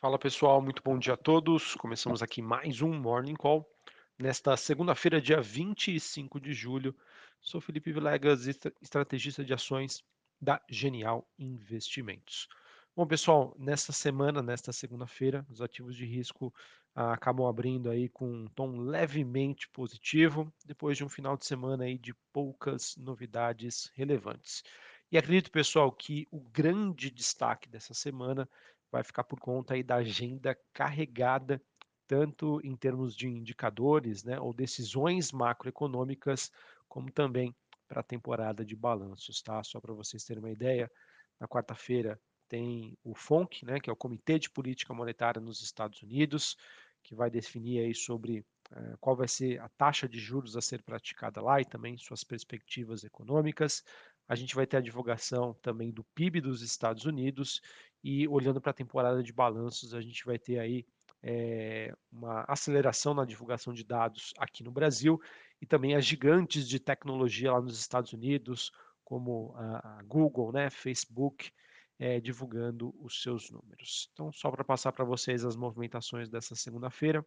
Fala pessoal, muito bom dia a todos. Começamos aqui mais um Morning Call. Nesta segunda-feira, dia 25 de julho, sou Felipe Vilegas, estrategista de ações da Genial Investimentos. Bom, pessoal, nesta semana, nesta segunda-feira, os ativos de risco ah, acabam abrindo aí com um tom levemente positivo, depois de um final de semana aí de poucas novidades relevantes. E acredito, pessoal, que o grande destaque dessa semana vai ficar por conta aí da agenda carregada, tanto em termos de indicadores, né, ou decisões macroeconômicas, como também para a temporada de balanços, tá? Só para vocês terem uma ideia, na quarta-feira tem o FONC, né, que é o Comitê de Política Monetária nos Estados Unidos, que vai definir aí sobre uh, qual vai ser a taxa de juros a ser praticada lá e também suas perspectivas econômicas. A gente vai ter a divulgação também do PIB dos Estados Unidos e olhando para a temporada de balanços, a gente vai ter aí é, uma aceleração na divulgação de dados aqui no Brasil e também as gigantes de tecnologia lá nos Estados Unidos, como a, Google, né, Facebook, é, divulgando os seus números. Então, só para passar para vocês as movimentações dessa segunda-feira,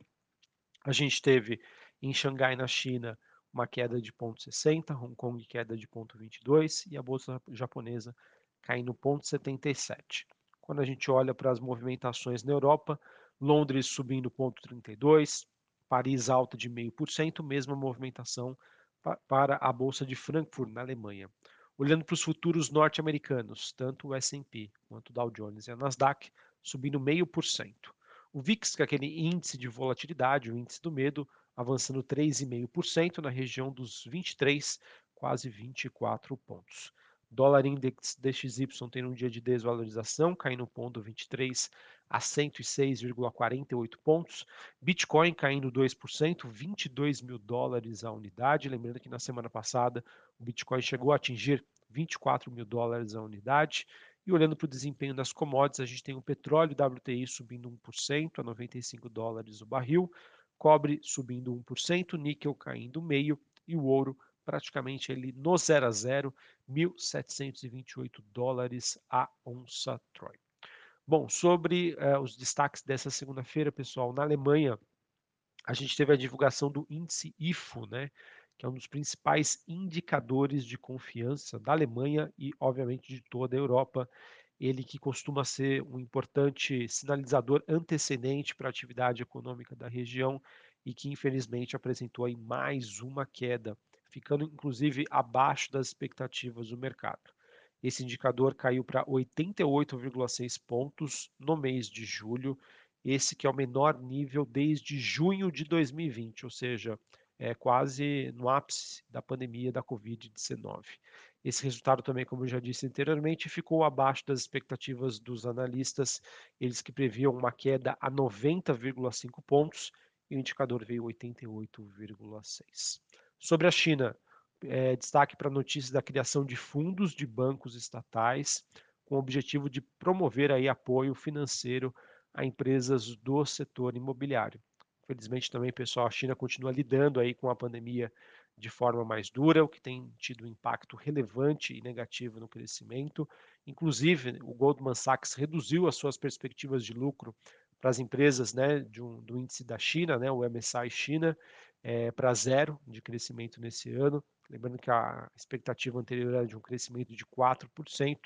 a gente teve em Xangai, na China, uma queda de 0,60, Hong Kong queda de 0,22 e a bolsa japonesa caindo 0,77. Quando a gente olha para as movimentações na Europa, Londres subindo 0,32, Paris alta de 0,5%, mesma movimentação para a bolsa de Frankfurt, na Alemanha. Olhando para os futuros norte-americanos, tanto o S&P quanto o Dow Jones e a Nasdaq subindo 0,5%. O VIX, que é aquele índice de volatilidade, o índice do medo, avançando 3,5% na região dos 23, quase 24 pontos. Dólar Index DXY tem um dia de desvalorização, caindo 0,23 a 106,48 pontos. Bitcoin caindo 2%, 22 mil dólares a unidade. Lembrando que na semana passada o Bitcoin chegou a atingir 24 mil dólares a unidade. E olhando para o desempenho das commodities, a gente tem o petróleo WTI subindo 1% a 95 dólares o barril, cobre subindo 1%, níquel caindo meio e o ouro praticamente ele no 0 a 0, 1.728 dólares a onça Troy. Bom, sobre uh, os destaques dessa segunda-feira, pessoal, na Alemanha a gente teve a divulgação do índice IFO, né, que é um dos principais indicadores de confiança da Alemanha e, obviamente, de toda a Europa. Ele que costuma ser um importante sinalizador antecedente para a atividade econômica da região e que, infelizmente, apresentou aí mais uma queda ficando inclusive abaixo das expectativas do mercado. Esse indicador caiu para 88,6 pontos no mês de julho, esse que é o menor nível desde junho de 2020, ou seja, é quase no ápice da pandemia da Covid-19. Esse resultado também, como eu já disse anteriormente, ficou abaixo das expectativas dos analistas, eles que previam uma queda a 90,5 pontos e o indicador veio 88,6. Sobre a China, é, destaque para notícias da criação de fundos de bancos estatais com o objetivo de promover aí apoio financeiro a empresas do setor imobiliário. Felizmente também, pessoal, a China continua lidando aí com a pandemia de forma mais dura, o que tem tido um impacto relevante e negativo no crescimento. Inclusive, o Goldman Sachs reduziu as suas perspectivas de lucro para as empresas né, um, do índice da China, né, o MSI China, é, para zero de crescimento nesse ano. Lembrando que a expectativa anterior era de um crescimento de 4%,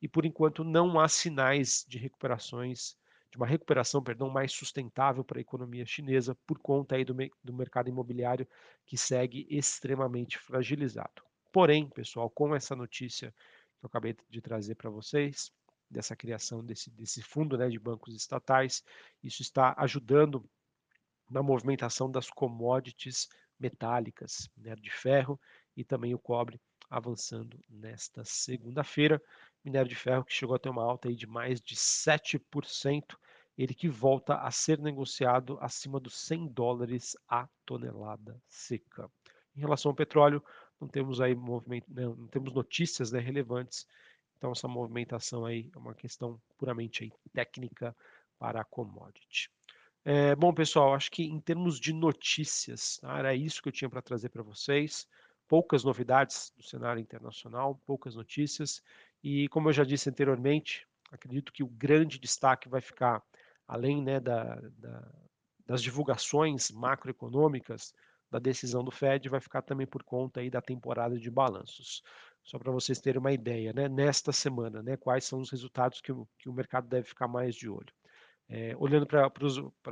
e por enquanto não há sinais de recuperações, de uma recuperação, perdão, mais sustentável para a economia chinesa por conta aí do, do mercado imobiliário que segue extremamente fragilizado. Porém, pessoal, com essa notícia que eu acabei de trazer para vocês, dessa criação desse, desse fundo né, de bancos estatais. Isso está ajudando na movimentação das commodities metálicas, minério de ferro e também o cobre avançando nesta segunda-feira. Minério de ferro que chegou a ter uma alta aí de mais de 7%, ele que volta a ser negociado acima dos 100 dólares a tonelada seca. Em relação ao petróleo, não temos aí movimento, não, não temos notícias né, relevantes então, essa movimentação aí é uma questão puramente técnica para a commodity. É, bom, pessoal, acho que em termos de notícias, tá, era isso que eu tinha para trazer para vocês. Poucas novidades do cenário internacional, poucas notícias. E, como eu já disse anteriormente, acredito que o grande destaque vai ficar além né, da, da, das divulgações macroeconômicas da decisão do Fed, vai ficar também por conta aí da temporada de balanços. Só para vocês terem uma ideia, né, nesta semana, né, quais são os resultados que o, que o mercado deve ficar mais de olho. É, olhando para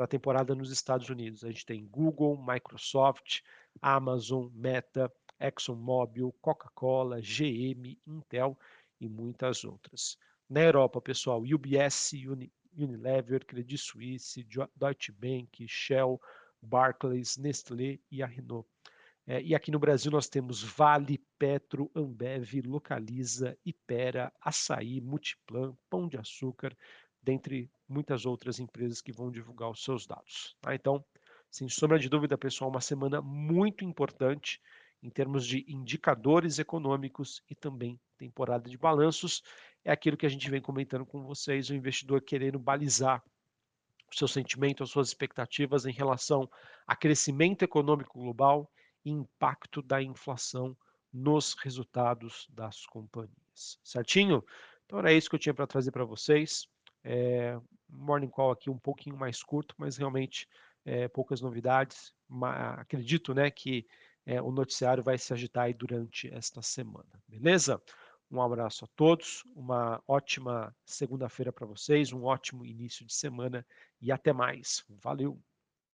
a temporada nos Estados Unidos, a gente tem Google, Microsoft, Amazon, Meta, ExxonMobil, Coca-Cola, GM, Intel e muitas outras. Na Europa, pessoal, UBS, Uni, Unilever, Credit Suisse, Deutsche Bank, Shell, Barclays, Nestlé e a Renault. É, e aqui no Brasil nós temos Vale, Petro, Ambev, Localiza, Ipera, Açaí, Multiplan, Pão de Açúcar, dentre muitas outras empresas que vão divulgar os seus dados. Tá? Então, sem sombra de dúvida, pessoal, uma semana muito importante em termos de indicadores econômicos e também temporada de balanços. É aquilo que a gente vem comentando com vocês, o investidor querendo balizar o seu sentimento, as suas expectativas em relação a crescimento econômico global e impacto da inflação nos resultados das companhias. Certinho? Então era isso que eu tinha para trazer para vocês. É, morning call aqui um pouquinho mais curto, mas realmente é, poucas novidades. Mas acredito né, que é, o noticiário vai se agitar aí durante esta semana. Beleza? Um abraço a todos, uma ótima segunda-feira para vocês, um ótimo início de semana e até mais. Valeu!